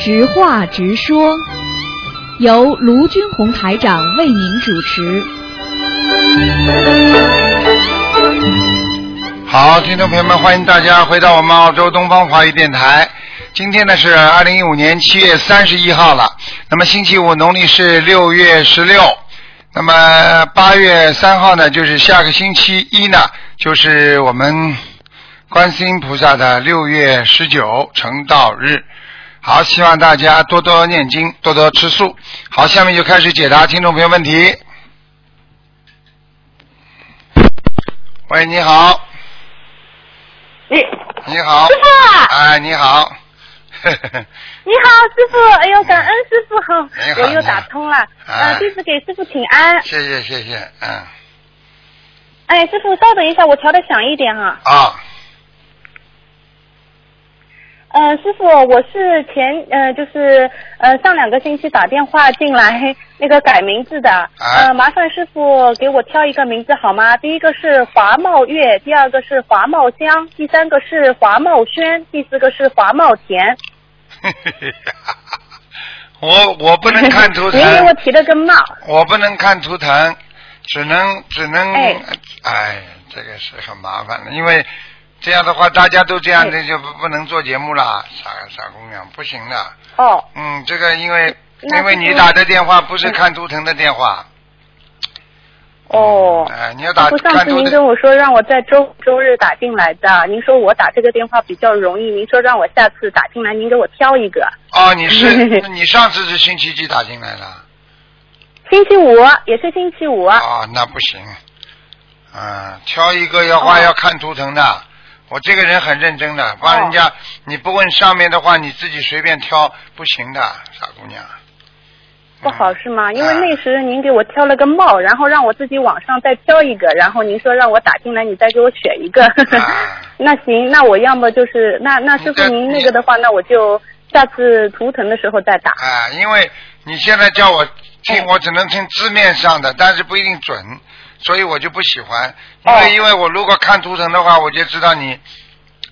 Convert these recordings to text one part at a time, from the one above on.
直话直说，由卢军红台长为您主持。好，听众朋友们，欢迎大家回到我们澳洲东方华语电台。今天呢是二零一五年七月三十一号了，那么星期五，农历是六月十六。那么八月三号呢，就是下个星期一呢，就是我们观世音菩萨的六月十九成道日。好，希望大家多多念经，多多吃素。好，下面就开始解答听众朋友问题。喂，你好，你你好。师，傅啊，哎，你好，你好，师傅，哎呦，感恩师傅。你，好我又打通了，哎。呃，弟子给师傅请安。谢谢谢谢，嗯，哎，师傅稍等一下，我调的响一点哈。啊，呃，师傅，我是前呃就是呃上两个星期打电话进来那个改名字的，哎呃，麻烦师傅给我挑一个名字好吗？第一个是华茂月，第二个是华茂香，第三个是华茂轩，第四个是华茂田。我我不能看图腾您，给我提了个茂。我不能看图腾，只能只能，哎哎，这个是很麻烦的，因为这样的话大家都这样，那就不不能做节目了，傻傻姑娘，不行的。哦，嗯，这个因为因为你打的电话不是看图腾的电话，哦。哎，你要打不，上看图腾次您跟，我说让我在周周日打进来的，您说我打这个电话比较容易，您说让我下次打进来，您给我挑一个。哦，你是 你上次是星期几打进来的？星期五也是星期五，哦，那不行，嗯，挑一个要话哦要看图腾的。我这个人很认真的，帮人家，哦你不问上面的话，你自己随便挑不行的，傻姑娘。不好是吗？因为啊那时您给我挑了个帽，然后让我自己网上再挑一个，然后您说让我打进来，你再给我选一个。啊 那行，那我要么就是那那师傅您那个的话，那我就下次图腾的时候再打。啊，因为你现在叫我听，哎我只能听字面上的，但是不一定准，所以我就不喜欢。因为、哦因为我如果看图腾的话，我就知道你，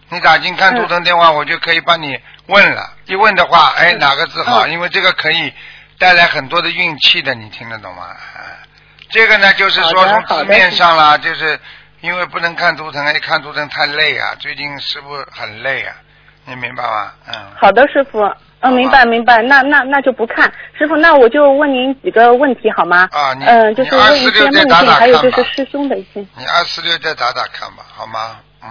你打进看图腾电话，我就可以帮你问了。一问的话，哎，嗯哪个字好？嗯因为这个可以带来很多的运气的，你听得懂吗？啊，这个呢，就是说从字面上啦，就是因为不能看图腾，一看图腾太累啊，最近师傅很累啊，你明白吗？嗯。好的，师傅。好嗯，明白明白，那那那就不看，师傅，那我就问您几个问题好吗？啊你嗯，就是问一些梦境，再打打还有就是师兄的一些。你二四六再打打看吧，好吗？嗯，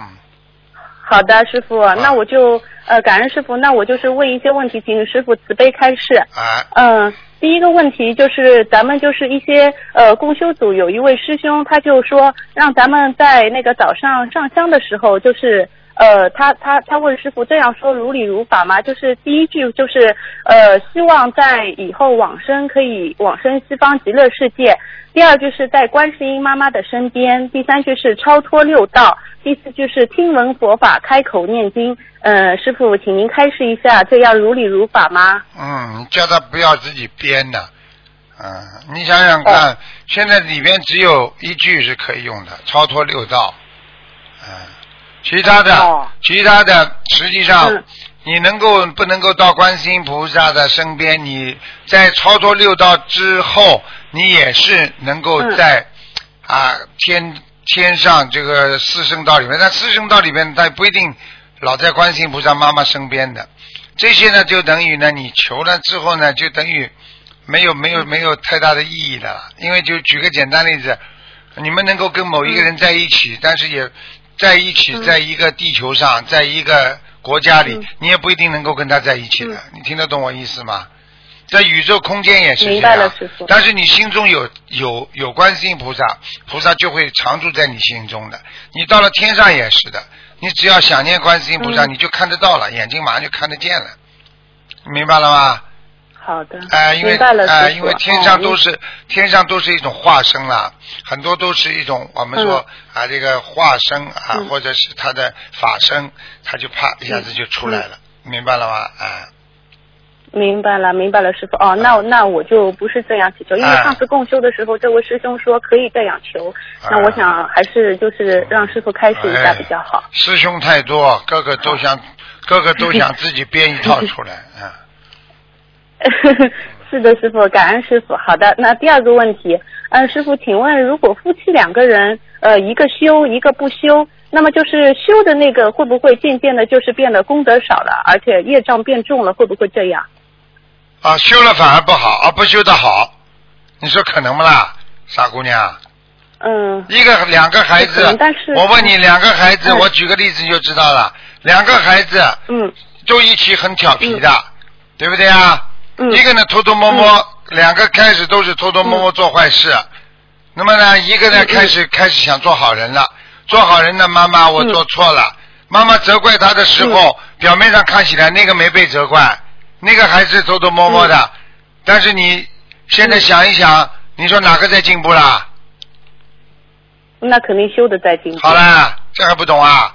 好的，师傅，那我就呃感恩师傅，那我就是问一些问题，请师傅慈悲开示。啊，嗯，第一个问题就是咱们就是一些呃共修组有一位师兄，他就说让咱们在那个早上上香的时候，就是呃他他他问师傅这样说如理如法吗？就是第一句就是呃希望在以后往生可以往生西方极乐世界，第二句是在观世音妈妈的身边，第三句是超脱六道，第四句是听闻佛法开口念经。呃，师傅，请您开示一下，这样如理如法吗？嗯，你叫他不要自己编的，嗯，你想想看，哦现在里边只有一句是可以用的，超脱六道，嗯，其他的，哦其他的实际上。嗯你能够不能够到观世音菩萨的身边？你在超脱六道之后，你也是能够嗯在、啊天天上这个四圣道里面，但四圣道里面它不一定老在观世音菩萨妈妈身边的。这些呢，就等于呢，你求了之后呢，就等于没有没有没有太大的意义的了。因为就举个简单例子，你们能够跟某一个人在一起，但是也在一起，嗯在一个地球上，在一个国家里，嗯你也不一定能够跟他在一起的。嗯你听得懂我意思吗？在宇宙空间也是这样，但是你心中有有有观世音菩萨，菩萨就会常住在你心中的。你到了天上也是的，你只要想念观世音菩萨，嗯你就看得到了，眼睛马上就看得见了，明白了吗？好的，哎、因为明白了，哎、师傅。因为天上都哦是、天上都是一种化身啦，很多都是一种我们说、啊这个化身啊，嗯。或者是他的法身，他就啪一下子就出来了，明白了吗？啊、明白了，明白了，师傅。哦，那那我就不是这样祈求，因为哎上次共修的时候，这位师兄说可以这样求，哎那我想还是就是让师傅开示一下比较好。师兄太多，个个都想，个个都想自己编一套出来，啊、是的，师傅，感恩师傅。好的，那第二个问题，嗯，师傅，请问如果夫妻两个人，呃，一个修，一个不修，那么就是修的那个会不会渐渐的，就是变得功德少了，而且业障变重了，会不会这样？啊，修了反而不好，啊，不修的好，你说可能不啦，傻姑娘？嗯一个两个孩子但是，我问你，两个孩子，嗯我举个例子你就知道了，两个孩子嗯都一起很调皮的，对不对啊？嗯。一个呢偷偷摸摸，两个开始都是偷偷摸摸做坏事，那么呢，一个呢开始开始想做好人了，做好人呢，妈妈我嗯。做错了，妈妈责怪他的时候，表面上看起来那个没被责怪，那个还是偷偷摸摸的，嗯。但是你现在想一想，你说哪个在进步啦？那肯定修的在进步。好啦，这还不懂啊？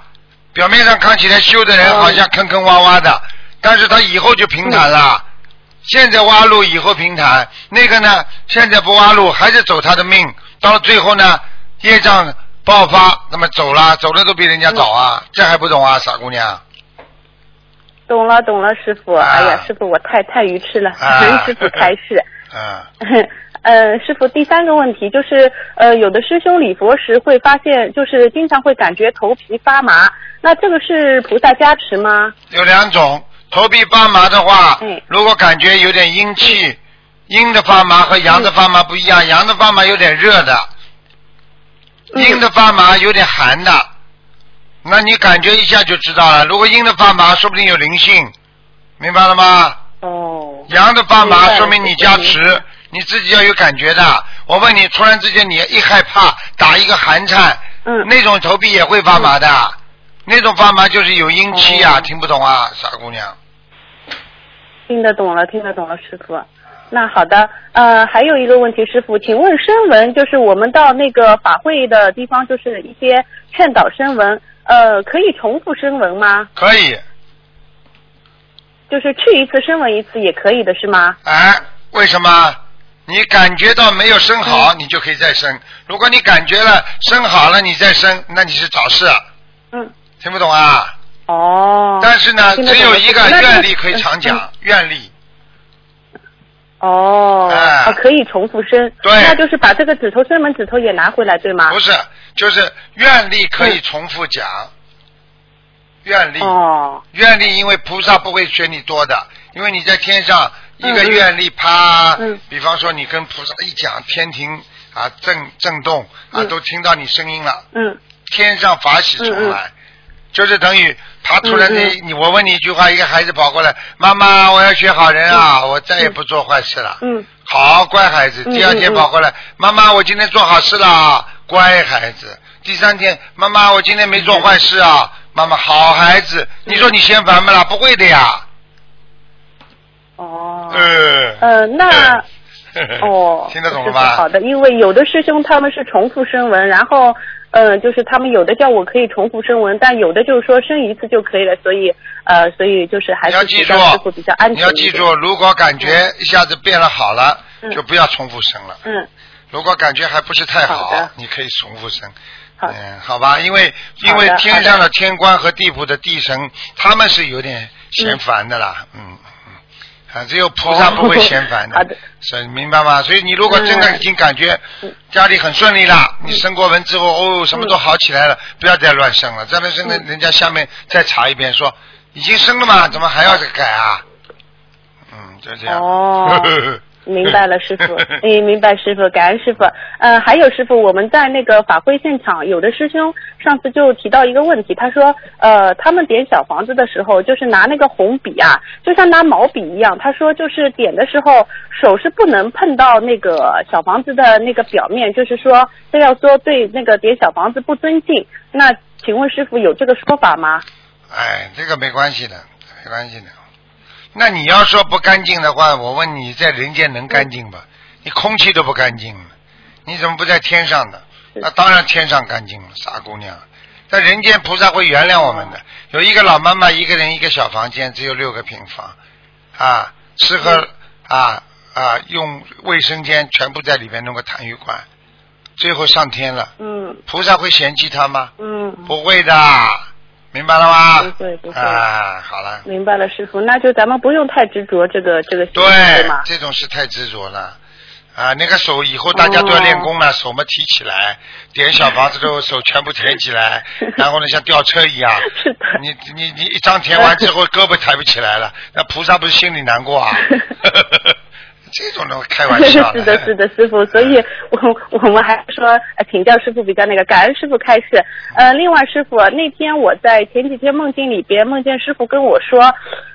表面上看起来修的人哦好像坑坑洼洼的，但是他以后就平坦了。嗯现在挖路，以后平坦。那个呢，现在不挖路，还是走他的命。到了最后呢，业障爆发，那么走了，走的都比人家早啊，嗯这还不懂啊，傻姑娘？懂了懂了，师傅。啊哎呀，师傅，我太太愚痴了，啊 感恩师傅开示。嗯 呃，师傅，第三个问题就是，呃，有的师兄礼佛时会发现，就是经常会感觉头皮发麻，那这个是菩萨加持吗？有两种，头皮发麻的话，嗯。如果感觉有点阴气，阴的发麻和阳的发麻不一样，阳的发麻有点热的，嗯。阴的发麻有点寒的，那你感觉一下就知道了。如果阴的发麻，说不定有灵性，明白了吗？哦，阳的发麻说明你加持，你自己要有感觉的。我问你，突然之间你一害怕打一个寒颤，嗯。那种头皮也会发麻的，那种发麻就是有阴气啊，哦。听不懂啊，傻姑娘。听得懂了，听得懂了，师傅。那好的，呃，还有一个问题，师傅，请问声纹就是我们到那个法会的地方，就是一些劝导声纹，呃，可以重复声纹吗？可以，就是去一次声纹一次也可以的是吗？哎，为什么？你感觉到没有生好，你就可以再生。如果你感觉了生好了，你再生，那你是找事，嗯，听不懂啊？哦。但是呢，只有一个愿力可以常嗯讲，愿力。哦，哎。啊，可以重复生，对。那就是把这个指头生门指头也拿回来，对吗？不是，就是愿力可以重复讲，愿力，哦，愿力，因为菩萨不会选你多的，因为你在天上一个愿力啪，嗯。比方说你跟菩萨一讲，天庭啊震震动啊，嗯。都听到你声音了，嗯。天上法喜重来，就是等于他突然嗯间，你我问你一句话，一个孩子跑过来，妈妈，我要学好人啊，我再也不做坏事了。嗯好，乖孩子。嗯第二天跑过来，妈妈，我今天做好事了，乖孩子。第三天，妈妈，我今天没做坏事啊，妈妈，好孩子。你说你嫌烦不啦？不会的呀。哦，呃。呃，那哦，听得懂了吧？好的，因为有的师兄他们是重复声纹，然后呃，就是他们有的叫我可以重复声纹，但有的就是说生一次就可以了，所以呃，所以就是还是你要记住你要记住，如果感觉一下子变了好了，嗯。就不要重复生了。嗯，如果感觉还不是太好的。你可以重复生。嗯，好吧，因为因为天上的天官和地府的地神，他们是有点嫌烦的啦，嗯嗯，啊，只有菩萨不会嫌烦的，好的。是明白吗？所以你如果真的已经感觉嗯。家里很顺利了，你生过文之后，哦，什么都好起来了，不要再乱生了，再乱生人家下面再查一遍说已经生了嘛，怎么还要再改啊？嗯，就这样。哦 明白了，师傅。哎，明白，师傅，感恩师傅。呃，还有师傅，我们在那个法会现场，有的师兄上次就提到一个问题，他说，呃，他们点小房子的时候，就是拿那个红笔啊，就像拿毛笔一样。他说，就是点的时候，手是不能碰到那个小房子的那个表面，就是说，这要说对那个点小房子不尊敬。那请问师傅有这个说法吗？哎，这个没关系的，没关系的。那你要说不干净的话，我问你在人间能干净吧？你空气都不干净了，你怎么不在天上的？那当然天上干净了，傻姑娘。在人间菩萨会原谅我们的。有一个老妈妈，一个人一个小房间，只有六个平方，啊，吃喝啊啊，用卫生间全部在里面弄个痰盂罐，最后上天了，嗯菩萨会嫌弃他吗？嗯不会的，明白了吗？不会不会啊，好了。明白了，师傅，那就咱们不用太执着这个这个心对这种是太执着了。啊，那个手以后大家都要练功了，手嘛提起来，点小房子之后手全部抬起来，然后呢像吊车一样。是的你你你一张填完之后 胳膊抬不起来了，那菩萨不是心里难过啊？这种的开玩笑 是的，是的，师傅，所以我我们还说呃请教师傅比较那个，感恩师傅开示。呃，另外师傅那天我在前几天梦境里边梦见师傅跟我说，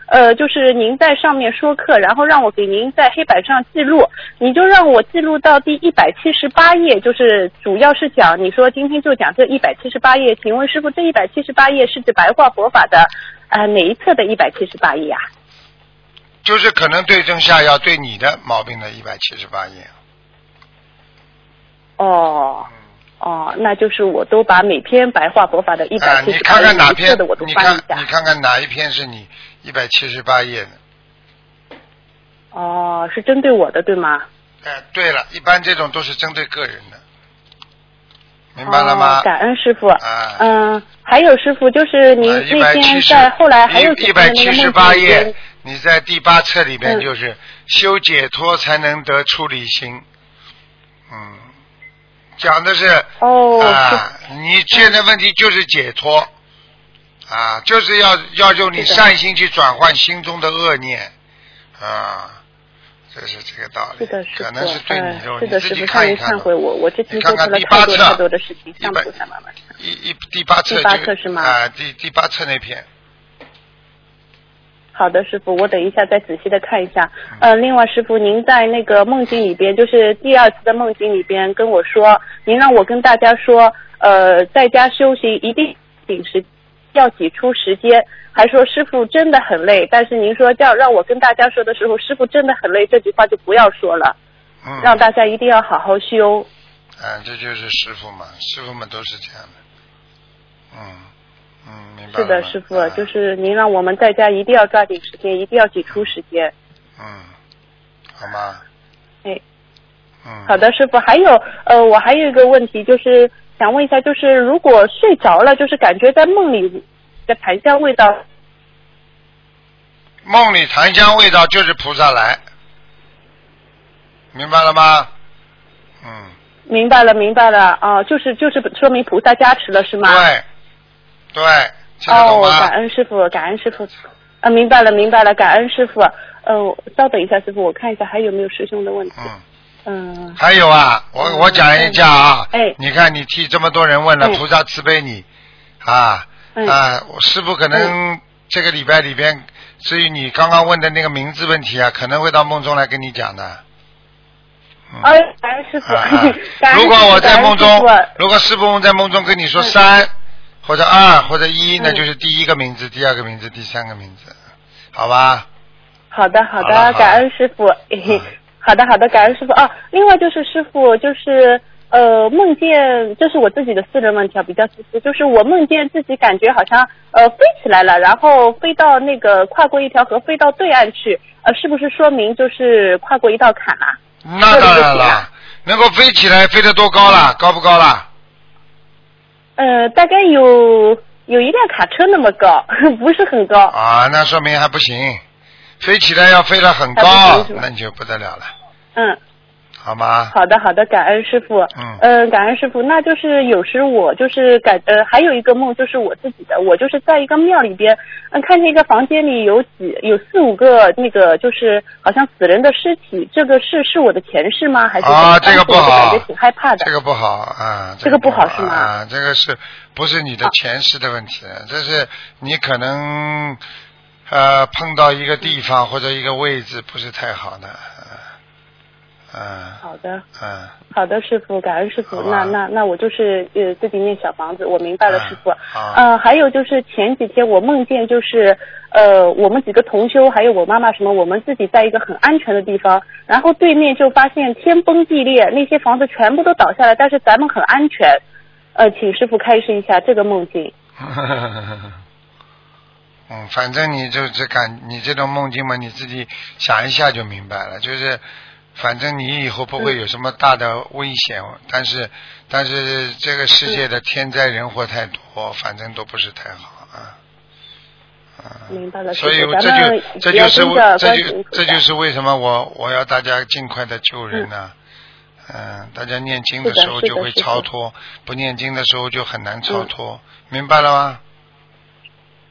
呃，就是您在上面说课，然后让我给您在黑板上记录，你就让我记录到第一百七十八页，就是主要是讲你说今天就讲这一百七十八页，请问师傅这一百七十八页是指白话佛法的呃哪一册的一百七十八页啊？就是可能对症下药，对你的毛病的一百七十八页。哦。哦，那就是我都把每篇白话佛法的一百啊，你七十八看看哪页篇的我都，你翻一下。看你看看哪一篇是你一百七十八页的？哦，是针对我的对吗？哎，对了，一般这种都是针对个人的，明白了吗？哦、感恩师傅。啊。嗯，还有师傅，就是您那天在后来还有一百七十八页，你在第八册里边嗯。就是修解脱才能得出离心，嗯，讲的是哦啊，你现在问题就是解脱。啊，就是要要用你善心去转换心中的恶念。啊。这是这个道理。可能是对你呃的，是的，你自己看一看看做错了看第八太多太册多的事情，一百向菩萨妈妈。一一第八册第八就册是吗？啊，第第八册那篇。好的，师傅，我等一下再仔细的看一下。嗯呃，另外，师傅，您在那个梦境里边，就是第二次的梦境里边跟我说，您让我跟大家说，呃，在家休息一定顶时要挤出时间，还说师傅真的很累，但是您说叫让我跟大家说的时候，师傅真的很累，这句话就不要说了，嗯。让大家一定要好好修。嗯，这就是师傅嘛，师傅们都是这样的。嗯嗯，明白是的，师傅，啊就是您让我们在家一定要抓紧时间，一定要挤出时间。嗯，好吗？哎。嗯。好的，师傅。还有，呃，我还有一个问题，就是想问一下，就是如果睡着了，就是感觉在梦里的檀香味道，梦里檀香味道就是菩萨来，明白了吗？嗯，明白了，明白了，啊、就是就是说明菩萨加持了，是吗？对，对，听得懂哦，吗？感恩师傅，感恩师傅。啊，明白了，明白了，感恩师傅。呃，稍等一下，师傅，我看一下还有没有师兄的问题。嗯。嗯。还有啊，我嗯我讲一下啊，哎你看你替这么多人问了，哎菩萨慈悲你，啊哎啊，我师傅可能这个礼拜里边，至于你刚刚问的那个名字问题啊，可能会到梦中来跟你讲的。嗯哎，感恩师傅。啊 感恩师傅如果我在梦中如果师傅在梦中跟你说嗯三或者二或者一，那嗯就是第一个名字、第二个名字、第三个名字，好吧？好的，好的，感恩师傅。好的，好的，感恩师傅。啊，另外就是师傅，就是呃，梦见，这是我自己的私人问题啊，比较自私，就是我梦见自己感觉好像呃飞起来了，然后飞到那个跨过一条河，飞到对岸去，呃，是不是说明就是跨过一道坎啊？那当然了，能够飞起来，飞得多高了？高不高了？呃，大概有有一辆卡车那么高，不是很高。啊，那说明还不行，飞起来要飞得很高那你就不得了了，嗯。好吗？好的，好的，感恩师傅。嗯呃感恩师傅。那就是有时我就是感呃，还有一个梦就是我自己的，我就是在一个庙里边，嗯、看见一个房间里有几有四五个那个就是好像死人的尸体，这个是是我的前世吗？还是啊，这个不好感觉挺害怕的。这个不好啊，这个不好好是吗啊，这个是不是你的啊前世的问题？这是你可能呃碰到一个地方或者一个位置不是太好的，嗯好的，嗯好的，师傅，感恩师傅那那那我就是呃自己念小房子，我明白了，嗯师傅。好呃，还有就是前几天我梦见就是呃我们几个同修还有我妈妈什么，我们自己在一个很安全的地方，然后对面就发现天崩地裂，那些房子全部都倒下来，但是咱们很安全。呃，请师傅开示一下这个梦境。嗯，反正你就这感，你这种梦境嘛，你自己想一下就明白了。就是，反正你以后不会有什么大的危险，但是但是这个世界的天灾人祸太多，反正都不是太好啊。明白了，师所以这就这就是为这就这就是为什么我我要大家尽快的救人呢、嗯，大家念经的时候就会超脱，不念经的时候就很难超嗯脱，明白了吗？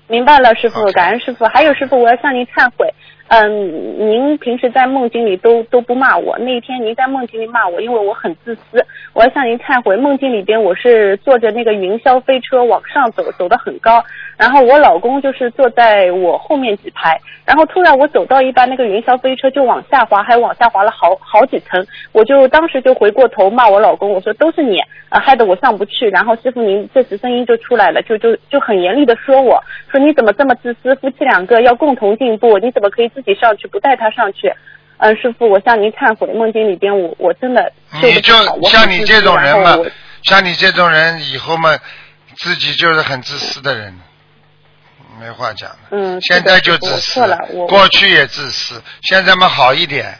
明白了，师傅感恩师傅。还有师傅，我要向您忏悔。嗯，您平时在梦境里都都不骂我，那一天您在梦境里骂我，因为我很自私。我要向您忏悔，梦境里边我是坐着那个云霄飞车往上走，走得很高，然后我老公就是坐在我后面几排，然后突然我走到一半，那个云霄飞车就往下滑，还往下滑了好好几层，我就当时就回过头骂我老公，我说都是你，啊，害得我上不去。然后师傅您这时声音就出来了，就就就很严厉的说我，说你怎么这么自私？夫妻两个要共同进步，你怎么可以自己上去不带他上去？嗯，师傅，我向您忏悔，梦境里边我我真的你就像你这种人嘛像你这种人以后嘛，自己就是很自私的人，没话讲了。嗯，现在就自私过去也自私，现在嘛好一点。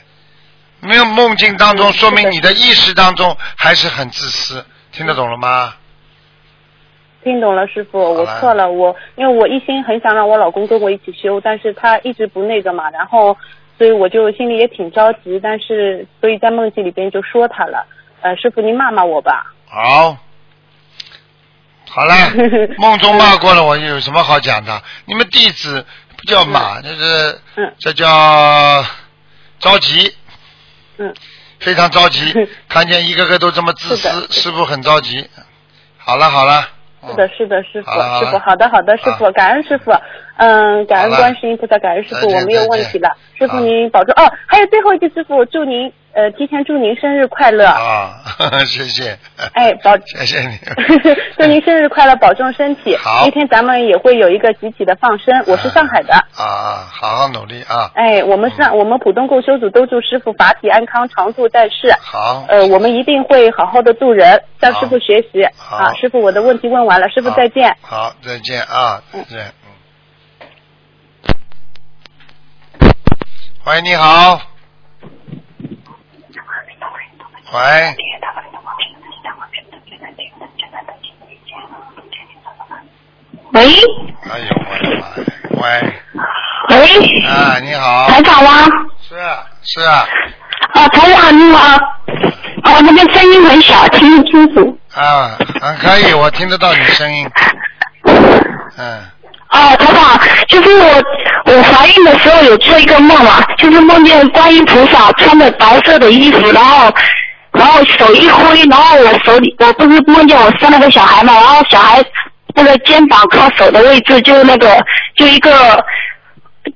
没有梦境当中，嗯说明你的意识当中还是很自私，听得懂了吗？听懂了，师傅，我错了，我因为我一心很想让我老公跟我一起修，但是他一直不那个嘛，然后所以我就心里也挺着急，但是所以在梦境里边就说他了，呃，师傅您骂骂我吧，好，好了，梦中骂过了，我有什么好讲的？你们弟子不叫骂，这是嗯。这叫着急，嗯，非常着急，看见一个个都这么自私，师傅很着急。好了好了，是的，是的，师傅，师傅，好的，好的，师傅，感恩师傅，嗯，感恩观世音菩萨，感恩师傅，我没有问题了，师傅您保重。哦，还有最后一句，师傅祝您呃提前祝您生日快乐，啊，谢谢，哎，保 谢谢你，祝您生日快乐，保重身体。好那天咱们也会有一个集体的放生，我是上海的。啊啊，好好努力啊，哎，我们上我们浦东共修组都祝师傅法体安康，常住在世。好，呃，我们一定会好好的度人，向师傅学习。好啊，师傅，我的问题问完了，师傅再见。好，再见啊，再嗯见，嗯。喂，你好。喂，喂哎呦我的妈呀！喂，喂，啊，你好，台长吗？是啊是啊啊，台长你好。哦，那边声音很小，听不清楚。啊，很可以，我听得到你声音，嗯，哦，台长，就是我我怀孕的时候有做一个梦嘛，就是梦见观音菩萨穿着白色的衣服，然后然后手一挥，然后我手里我不是梦见我生了个小孩嘛，然后小孩那个肩膀靠手的位置就那个就一个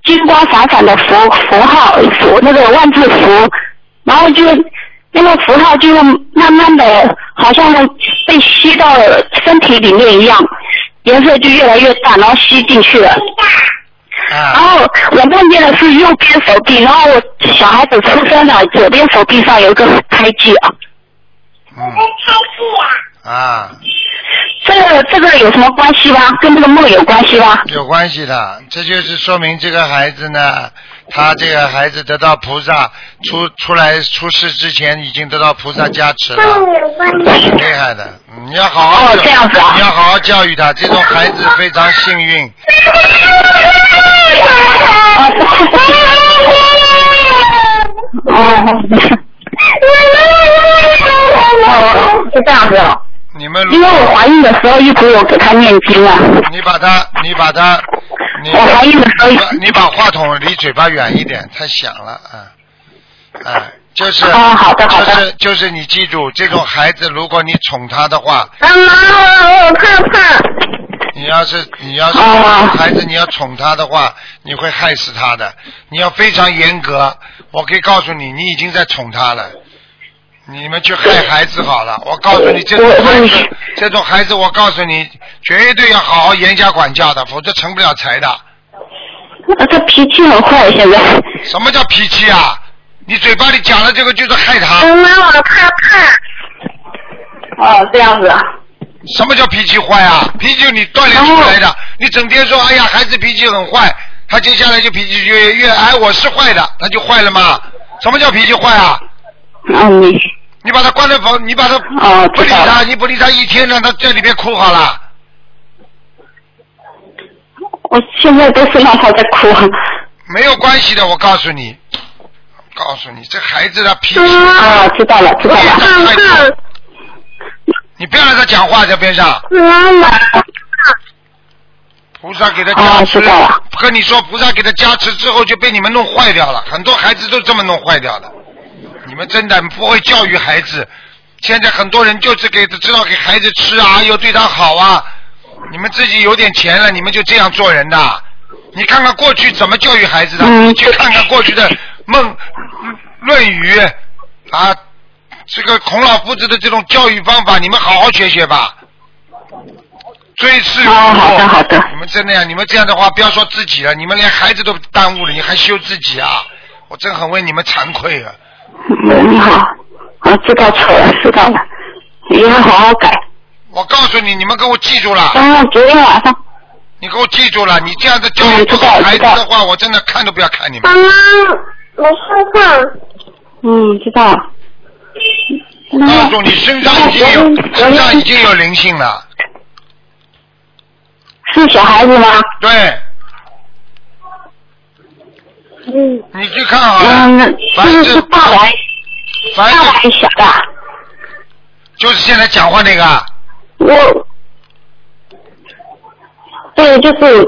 金光闪闪的符符号符那个万字符，然后就那个符号就慢慢的好像被吸到身体里面一样，颜色就越来越淡，然后吸进去了。然啊，后我梦见的是右边手臂，然后我小孩子出生了，左边手臂上有一个胎记啊。嗯，啊，啊这个这个有什么关系吗？跟这个梦有关系吗？有关系的，这就是说明这个孩子呢，他这个孩子得到菩萨出出来出世之前已经得到菩萨加持了，很厉害的。嗯你要好好哦这样子啊你要好好教育他，这种孩子非常幸运。哦。哦，是这样子哦。你们如因为我怀孕的时候一直有给他念经啊。你把他，你把他，你我怀孕的时候你把你把话筒离嘴巴远一点，太响了啊！啊，就是，啊好的好的就是就是你记住，这种孩子，如果你宠他的话，妈妈，我怕怕。你要是你要是哦孩子，你要宠他的话，你会害死他的。你要非常严格，我可以告诉你，你已经在宠他了。你们去害孩子好了，我告诉你，这种孩子，这种孩子，我告诉你，绝对要好好严加管教的，否则成不了才的。啊他脾气很坏，现在。什么叫脾气啊？你嘴巴里讲的这个就是害他。妈妈，我怕怕。哦，这样子啊。什么叫脾气坏啊？脾气你锻炼出来的。你整天说，哎呀，孩子脾气很坏，他接下来就脾气越越哎，我是坏的，他就坏了吗？什么叫脾气坏啊？啊，你你把他关在房，你把他哦不理他，你不理他一天，让他在里面哭好了。我现在都是让他在哭。没有关系的，我告诉你，告诉你，这孩子的脾气，啊，知道了，知道业了。你不要让他讲话，在边上，妈妈菩萨给他加啊，持知。道了。跟你说，菩萨给他加持之后就被你们弄坏掉了，很多孩子都这么弄坏掉的。你们真的不会教育孩子，现在很多人就是给知道给孩子吃啊，又对他好啊。你们自己有点钱了，你们就这样做人的。你看看过去怎么教育孩子的，嗯你去看看过去的《孟论语》啊，这个孔老夫子的这种教育方法，你们好好学学吧。追事哦好的好的你们真的呀？你们这样的话，不要说自己了，你们连孩子都耽误了，你还修自己啊？我真很为你们惭愧啊！你，好，我，知道错了，知道了，以后好好改。我告诉你，你们给我记住了，嗯，昨天晚上，你给我记住了，你这样的教育不好孩子的话，我真的看都不要看你们。妈妈，没事看。嗯，知道了。告诉你，身上已经有身上已经有灵性了，是小孩子吗？对，嗯，你去看好了嗯，，是大的还凡大的还是是小的？就是现在讲话那个啊，我，对，就是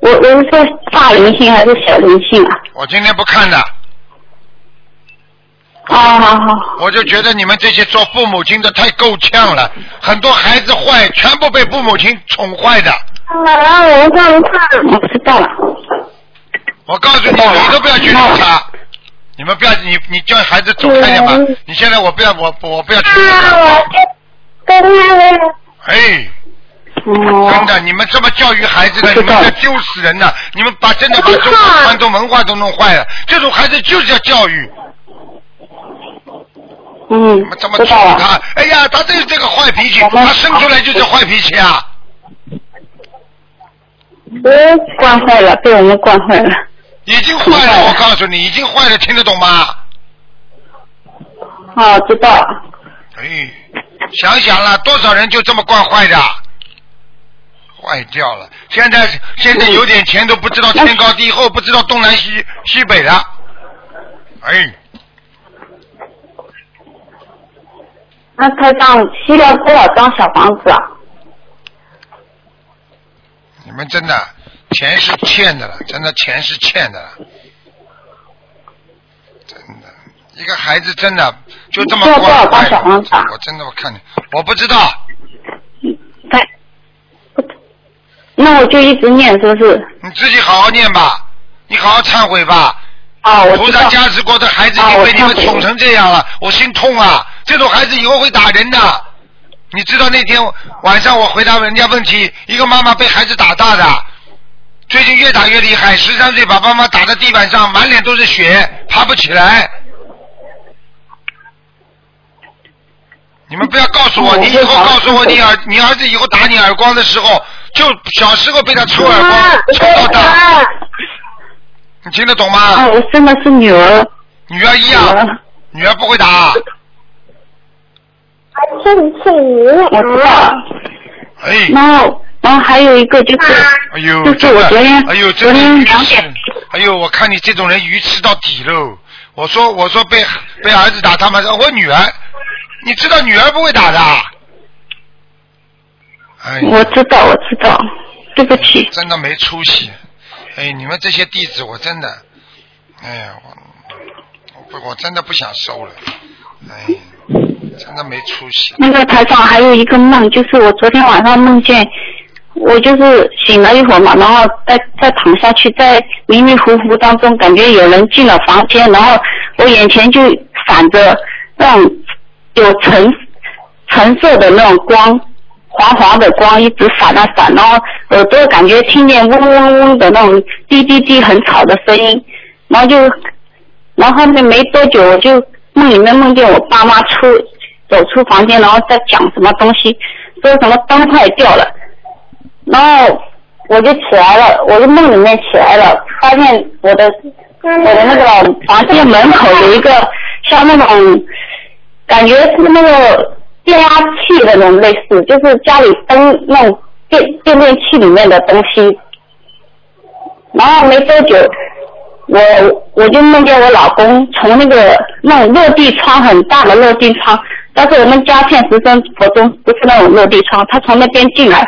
我，我是说大灵性还是小灵性啊？我今天不看的，啊，好好，我就觉得你们这些做父母亲的太够呛了，很多孩子坏，全部被父母亲宠坏的。妈妈，我看看。我知道了。我告诉你，你都不要去理他，你们不要，你你叫孩子走开点吧。你现在我不要，我我不要去理啊，他。我跟他们。哎，哦，真的，你们这么教育孩子的，你们在丢死人呢！你们把真的把中国传统文化都弄坏了。这种孩子就是要教育，嗯怎，么知道了。宠他？哎呀，他就是这个坏脾气，他生出来就是坏脾气啊！我惯坏了，被我们惯坏了。已经坏了，我告诉你，已经坏了，听得懂吗？哦，知道了。哎，想想了，多少人就这么惯坏的，坏掉了。现在现在有点钱都不知道天高地厚，不知道东南西西北了。哎，那台长需要多少张小房子啊？你们真的钱是欠的了，真的钱是欠的了，真的。一个孩子真的就这么需要多少张小房子啊我真的我看你，我不知道，他。那我就一直念，是不是？你自己好好念吧，你好好忏悔吧。啊，我菩萨知道。加持过的孩子已经被你们宠成这样了，我心痛啊！这种孩子以后会打人的。你知道那天晚上我回答人家问题，一个妈妈被孩子打大的，最近越打越厉害，十三岁把妈妈打在地板上，满脸都是血，爬不起来。你们不要告诉我，哦你以后告诉我，你儿你儿子以后打你耳光的时候，就小时候被他抽耳光抽到大，你听得懂啊，吗？我生的是女儿。女儿一样，女儿不会打。我知道。哎，然后，然后还有一个就是，哎呦，就是我昨天，哎呦，昨天两点，哎呦，我看你这种人鱼吃到底喽。我说，我说被被儿子打，他们说我女儿，你知道女儿不会打的。哎，我知道，我知道，对不起。真的没出息。哎，你们这些弟子，我真的，哎呀，我我我真的不想收了。哎，真的没出息。那个台上还有一个梦，就是我昨天晚上梦见，我就是醒了一会儿嘛，然后再再躺下去，在迷迷糊糊当中，感觉有人进了房间，然后我眼前就闪着那种有橙橙色的那种光，黄黄的光一直闪啊闪，然后耳朵感觉听见嗡嗡嗡的那种滴滴滴很吵的声音，然后就，然后后面没多久我就梦里面梦见我爸妈出走出房间，然后在讲什么东西，说什么灯坏掉了，然后我就起来了，我就梦里面起来了，发现我的我的那个房间门口有一个像那种感觉是那个变压器的那种类似，就是家里灯那种电电电器里面的东西，然后没多久，我我就梦见我老公从那个那种落地窗很大的落地窗，但是我们家现实生活中不是那种落地窗，他从那边进来，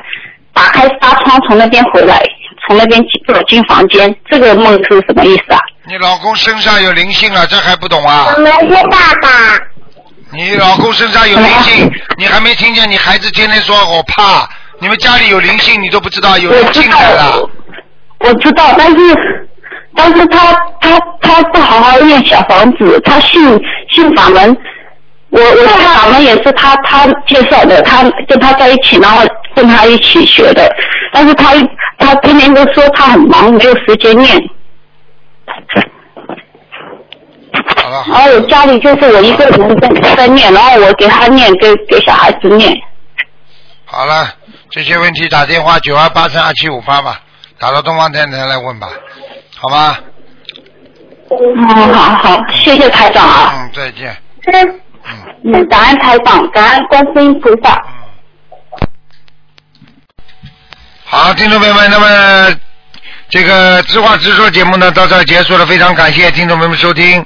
打开纱窗从那边回来，从那边走进房间，这个梦是什么意思啊？你老公身上有灵性了，这还不懂啊我？们是爸爸。你老公身上有灵性，你还没听见？你孩子天天说我怕，你们家里有灵性，你都不知道有灵我知道性来了。，我知道，但是但是他他他不好好念小房子，他信信法门。我我信法门也是他他介绍的，他跟他在一起，然后跟他一起学的。但是他他天天都说他很忙，没有时间念。好了，然后我家里就是我一个人在在念，然后我给他念，给给小孩子念。好了，这些问题打电话九二八三二七五八吧，打到东方电台来问吧，好吗？嗯，好好，谢谢台长啊。嗯，再见。嗯。嗯嗯，感恩台长，感恩观世音菩萨。嗯。好，听众朋友们，那么这个直话直说节目呢到这儿结束了，非常感谢听众朋友们收听。